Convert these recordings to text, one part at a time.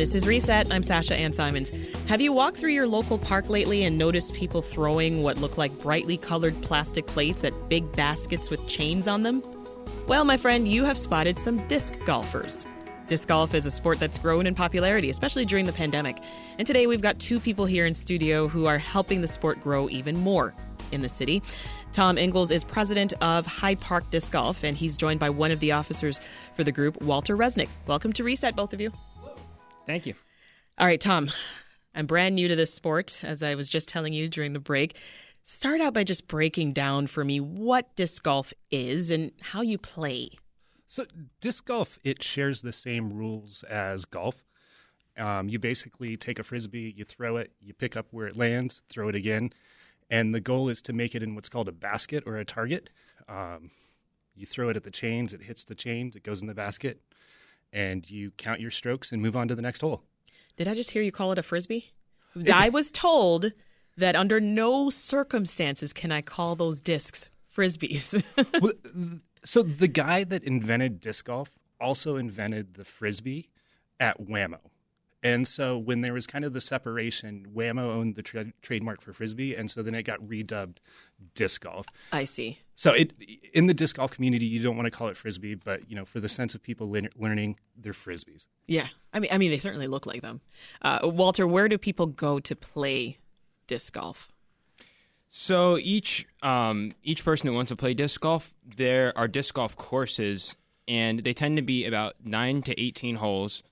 This is Reset. I'm Sasha Ann Simons. Have you walked through your local park lately and noticed people throwing what look like brightly colored plastic plates at big baskets with chains on them? Well, my friend, you have spotted some disc golfers. Disc golf is a sport that's grown in popularity, especially during the pandemic. And today we've got two people here in studio who are helping the sport grow even more in the city. Tom Inglis is president of Hyde Park Disc Golf, and he's joined by one of the officers for the group, Walter Rzecznik. Welcome to Reset, both of you. Thank you. All right, Tom, I'm brand new to this sport, as I was just telling you during the break. Start out by just breaking down for me what disc golf is and how you play. So, disc golf, it shares the same rules as golf. Um, you basically take a frisbee, you throw it, you pick up where it lands, throw it again, and the goal is to make it in what's called a basket or a target. Um, you throw it at the chains, it hits the chains, it goes in the basket, and you count your strokes and move on to the next hole. Did I just hear you call it a frisbee? I was told that under no circumstances can I call those discs frisbees. well, so the guy that invented disc golf also invented the frisbee at Wham-O. And so when there was kind of the separation, Wham-O owned the tra- trademark for frisbee, and so then it got redubbed disc golf. I see. So it in the disc golf community, you don't want to call it frisbee, but you know, for the sense of people le- learning, they're frisbees. Yeah, I mean, I mean, they certainly look like them. Uh, Walter, where do people go to play disc golf? So each um, each person that wants to play disc golf, there are disc golf courses, and they tend to be about nine to eighteen holes.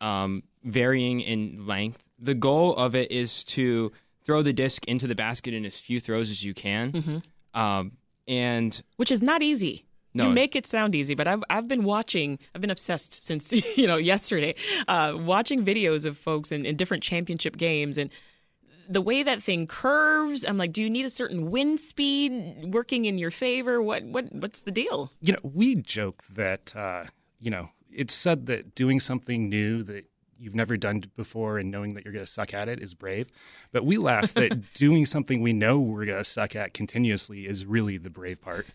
Um, varying in length. The goal of it is to throw the disc into the basket in as few throws as you can. Mm-hmm. Um, and which is not easy. No. You make it sound easy, but I've I've been watching. I've been obsessed since you know yesterday, uh, watching videos of folks in, in different championship games and the way that thing curves. I'm like, do you need a certain wind speed working in your favor? What what what's the deal? You know, we joke that uh, you know it's said that doing something new that you've never done before and knowing that you're going to suck at it is brave. But we laugh that doing something we know we're going to suck at continuously is really the brave part.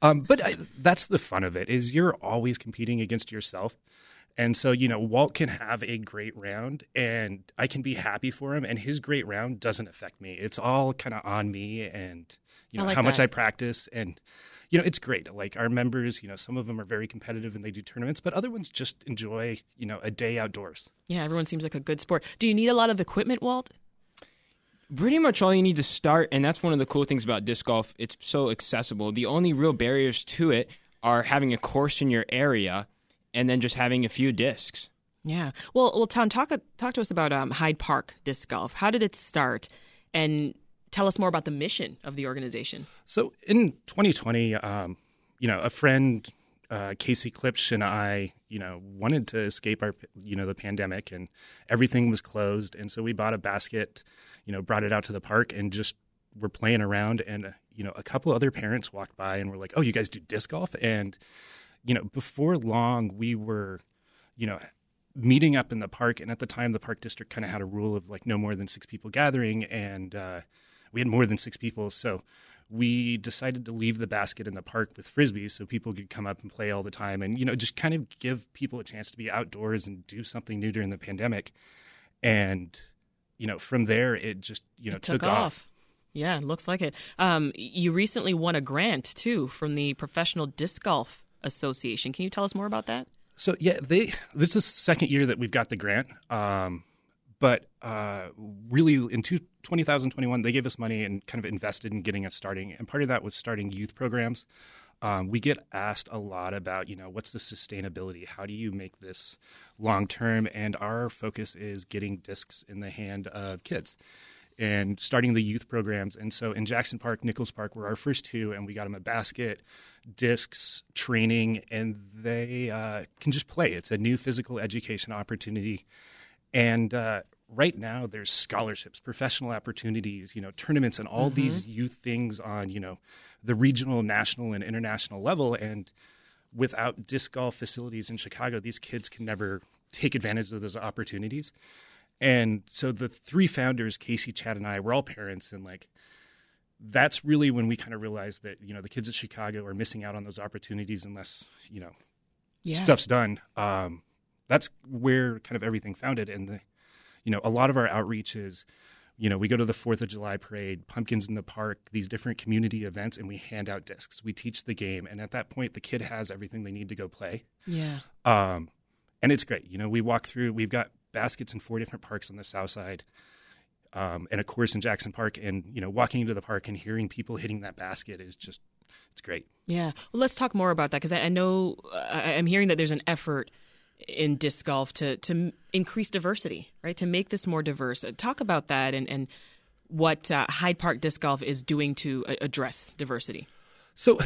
Um, but I, that's the fun of it is you're always competing against yourself. And so, you know, Walt can have a great round and I can be happy for him and his great round doesn't affect me. It's all kind of on me and you know like how that. much I practice and you know, it's great. Like our members, you know, some of them are very competitive and they do tournaments, but other ones just enjoy, you know, a day outdoors. Yeah, everyone seems like a good sport. Do you need a lot of equipment, Walt? Pretty much all you need to start, and that's one of the cool things about disc golf. It's so accessible. The only real barriers to it are having a course in your area and then just having a few discs. Yeah. Well, well, Tom, talk talk to us about um, Hyde Park Disc Golf. How did it start? And tell us more about the mission of the organization. So in 2020, um, you know, a friend, uh, Casey Klipsch and I, you know, wanted to escape our, you know, the pandemic and everything was closed. And so we bought a basket, you know, brought it out to the park and just were playing around. And, uh, you know, a couple other parents walked by and were like, oh, you guys do disc golf? And, you know, before long, we were, you know, meeting up in the park. And at the time, the park district kind of had a rule of like no more than six people gathering. And, uh, we had more than six people. So we decided to leave the basket in the park with frisbees so people could come up and play all the time and, you know, just kind of give people a chance to be outdoors and do something new during the pandemic. And, you know, from there, it just, you know, it took, took off. off. Yeah, looks like it. Um, you recently won a grant, too, from the Professional Disc Golf Association. Can you tell us more about that? So, yeah, they this is the second year that we've got the grant. Um, but uh, really, in two, 2021, they gave us money and kind of invested in getting us starting. And part of that was starting youth programs. Um, we get asked a lot about, you know, what's the sustainability? How do you make this long term? And our focus is getting discs in the hand of kids and starting the youth programs. And so in Jackson Park, Nichols Park were our first two, and we got them a basket, discs, training, and they uh, can just play. It's a new physical education opportunity. And uh, right now, there's scholarships, professional opportunities, you know, tournaments, and all Mm-hmm. these youth things on, you know, the regional, national, and international level. And without disc golf facilities in Chicago, these kids can never take advantage of those opportunities. And so the three founders, Casey, Chad, and I, we're all parents, and like that's really when we kind of realized that you know the kids at Chicago are missing out on those opportunities unless you know Yeah. stuff's done. Um, that's where kind of everything founded. And the, you know, a lot of our outreach is, you know, we go to the Fourth of July parade, pumpkins in the park, these different community events, and we hand out discs. We teach the game, and at that point, the kid has everything they need to go play. Yeah. Um, and it's great. You know, we walk through. We've got baskets in four different parks on the south side. Um, and a course in Jackson Park, and you know, walking into the park and hearing people hitting that basket is just, it's great. Yeah. Well, let's talk more about that because I, I, know uh, I'm hearing that there's an effort in disc golf to to increase diversity, right? To make this more diverse. Uh, talk about that and and what uh, Hyde Park Disc Golf is doing to uh, address diversity. So,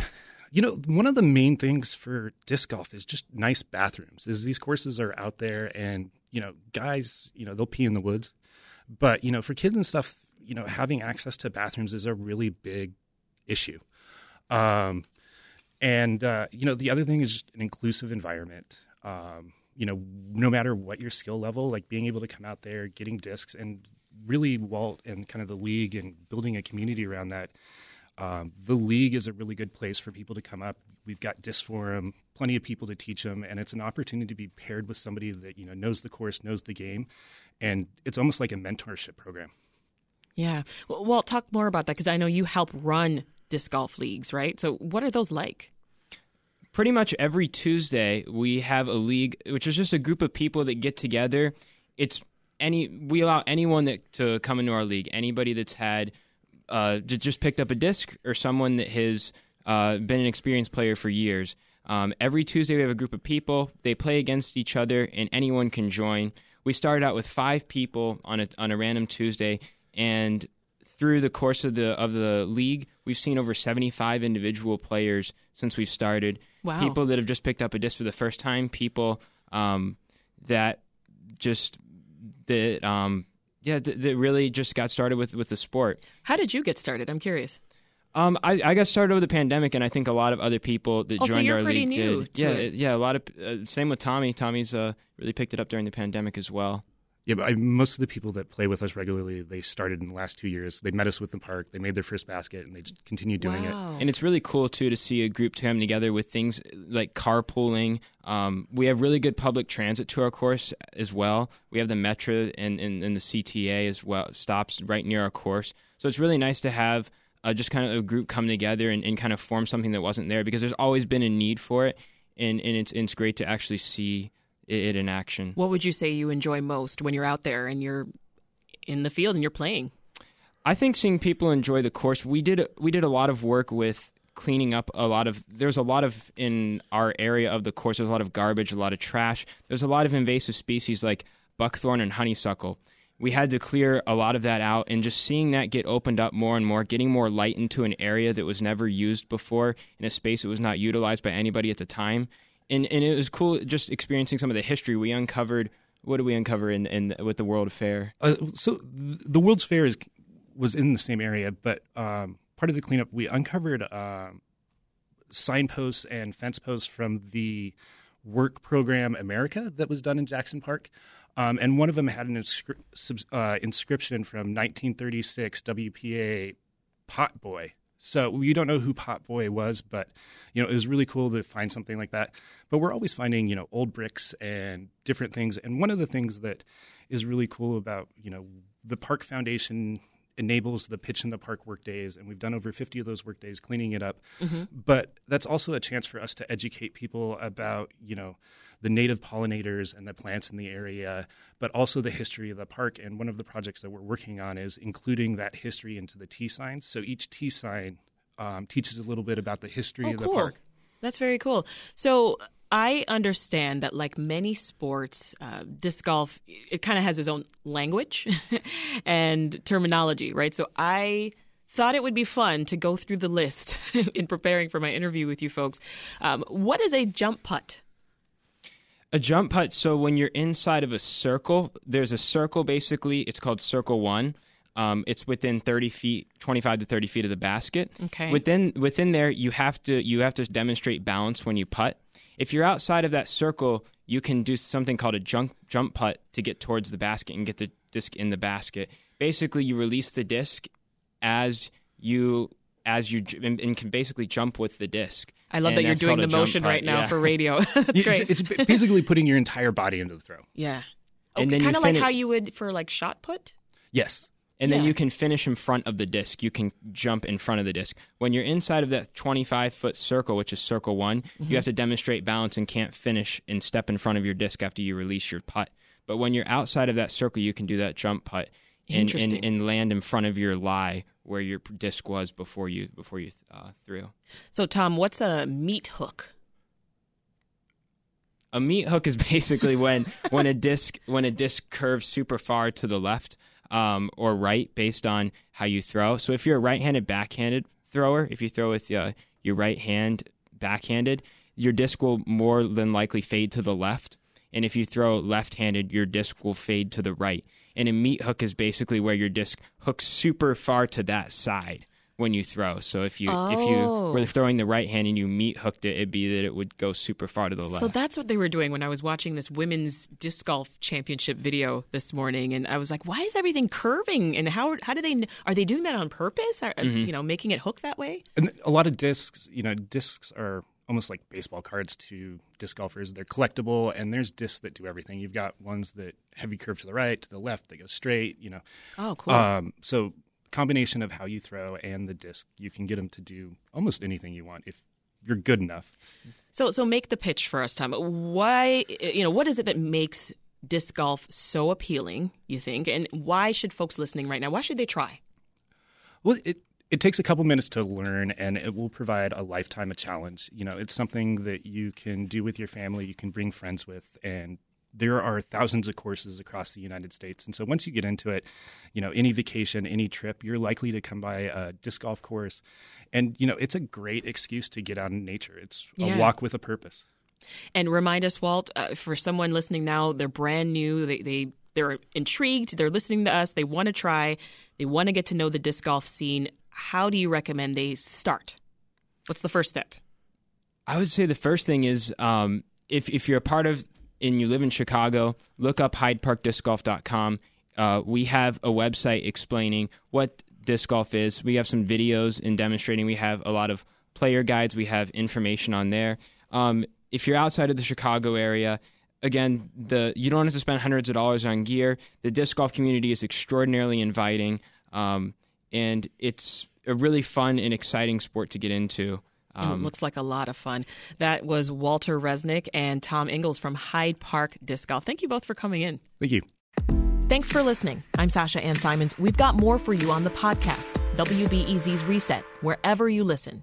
you know, one of the main things for disc golf is just nice bathrooms. Is these courses are out there, and you know, guys, you know, they'll pee in the woods, but you know, for kids and stuff, you know, having access to bathrooms is a really big issue. Um, and uh, you know, the other thing is just an inclusive environment. Um, you know, no matter what your skill level, like being able to come out there, getting discs, and really Walt and kind of the league and building a community around that. Um, the league is a really good place for people to come up. We've got disc forum, plenty of people to teach them, and it's an opportunity to be paired with somebody that you know knows the course, knows the game, and it's almost like a mentorship program. Yeah, well, Walt, talk more about that because I know you help run disc golf leagues, right? So, what are those like? Pretty much every Tuesday we have a league, which is just a group of people that get together. It's any we allow anyone that to come into our league. Anybody that's had uh, just picked up a disc or someone that has uh, been an experienced player for years. Um, every Tuesday we have a group of people. They play against each other, and anyone can join. We started out with five people on a on a random Tuesday, and through the course of the of the league, we've seen over 75 individual players since we've started. Wow. People that have just picked up a disc for the first time, people um, that just that um, yeah that, that, really just got started with with the sport. How did you get started? I'm curious. Um, I, I got started over the pandemic, and I think a lot of other people that oh, joined so our league did. yeah, it. yeah. A lot of uh, same with Tommy. Tommy's uh, really picked it up during the pandemic as well. Yeah, but I, most of the people that play with us regularly, they started in the last two years. They met us with the park, they made their first basket, and they just continue doing wow. it. And it's really cool too to see a group come together with things like carpooling. Um, we have really good public transit to our course as well. We have the Metra and, and, and the CTA as well stops right near our course. So it's really nice to have uh, just kind of a group come together and, and, kind of form something that wasn't there because there's always been a need for it, and, and it's it's great to actually see it in action. What would you say you enjoy most when you're out there and you're in the field and you're playing? I think seeing people enjoy the course. We did we did a lot of work with cleaning up a lot of there's a lot of in our area of the course there's a lot of garbage a lot of trash there's a lot of invasive species like buckthorn and honeysuckle we had to clear a lot of that out and just seeing that get opened up more and more getting more light into an area that was never used before in a space that was not utilized by anybody at the time and and it was cool just experiencing some of the history we uncovered. What did we uncover in, in with the World Fair? Uh, so the World's Fair is was in the same area, but um, part of the cleanup we uncovered uh, signposts and fence posts from the work program America that was done in Jackson Park. Um, and one of them had an inscri- uh, inscription from 1936 WPA Pot Boy so we don't know who Pot Boy was, but you know it was really cool to find something like that. But we're always finding you know old bricks and different things. And one of the things that is really cool about you know the Park Foundation enables the pitch in the park work days and we've done over 50 of those work days cleaning it up. Mm-hmm. but that's also a chance for us to educate people about you know the native pollinators and the plants in the area but also the history of the park. And one of the projects that we're working on is including that history into the tee signs. So each tee sign um, teaches a little bit about the history oh, of the cool. park. That's very cool. So I understand that, like many sports, uh, disc golf it kind of has its own language and terminology, right? So I thought it would be fun to go through the list in preparing for my interview with you folks. Um, what is a jump putt? A jump putt. So when you're inside of a circle, there's a circle. Basically, it's called circle one. Um, it's within 30 feet, 25 to 30 feet of the basket. Okay. Within within there, you have to you have to demonstrate balance when you putt. If you're outside of that circle, you can do something called a jump jump putt to get towards the basket and get the disc in the basket. Basically, you release the disc as you as you and, and can basically jump with the disc. I love And that you're doing the motion putt, right now yeah. for radio. That's It's- great. It's, basically putting your entire body into the throw. yeah. And oh, then you kind of like fini- how you would for like shot put. Yes. And then you can finish in front of the disc. You can jump in front of the disc. When you're inside of that 25 foot circle, which is circle one, Mm-hmm. you have to demonstrate balance and can't finish and step in front of your disc after you release your putt. But when you're outside of that circle, you can do that jump putt and, and, and land in front of your lie where your disc was before you before you uh, threw. So Tom, what's a meat hook? A meat hook is basically when when a disc when a disc curves super far to the left um, or right based on how you throw. So if you're a right-handed backhanded thrower, if you throw with uh, your right hand backhanded, your disc will more than likely fade to the left. And if you throw left-handed, your disc will fade to the right. And a meat hook is basically where your disc hooks super far to that side when you throw. So if you if you Oh. were throwing the right hand and you meat hooked it, it'd be that it would go super far to the left. So that's what they were doing when I was watching this women's disc golf championship video this morning, and I was like, "Why is everything curving? And how how do they are they doing that on purpose? Are, Mm-hmm. You know, making it hook that way? And a lot of discs, you know, discs are almost like baseball cards to disc golfers. They're collectible, and there's discs that do everything. You've got ones that heavy curve to the right, to the left, they go straight. You know, Oh, cool. um, so combination of how you throw and the disc, you can get them to do almost anything you want if you're good enough. So so make the pitch for us, Tom. Why you know what is it that makes disc golf so appealing? You think, and why should folks listening right now? Why should they try? Well, it it takes a couple minutes to learn, and it will provide a lifetime of challenge. You know, it's something that you can do with your family, you can bring friends with, and there are thousands of courses across the United States. And so once you get into it, you know, any vacation, any trip, you're likely to come by a disc golf course, and you know, it's a great excuse to get out in nature. It's Yeah. a walk with a purpose. And remind us, Walt, uh, for someone listening now, they're brand new. They they they're intrigued. They're listening to us. They want to try. They want to get to know the disc golf scene. How do you recommend they start? What's the first step? I would say the first thing is um, if if you're a part of and you live in Chicago, look up HydeParkDiscGolf.com. Uh, we have a website explaining what disc golf is. We have some videos in demonstrating. We have a lot of player guides. We have information on there. Um, if you're outside of the Chicago area, again, the you don't have to spend hundreds of dollars on gear. The disc golf community is extraordinarily inviting, um, and it's a really fun and exciting sport to get into. It um, looks like a lot of fun. That was Walter Rzecznik and Tom Inglis from Hyde Park Disc Golf. Thank you both for coming in. Thank you. Thanks for listening. I'm Sasha Ann Simons. We've got more for you on the podcast, WBEZ's Reset, wherever you listen.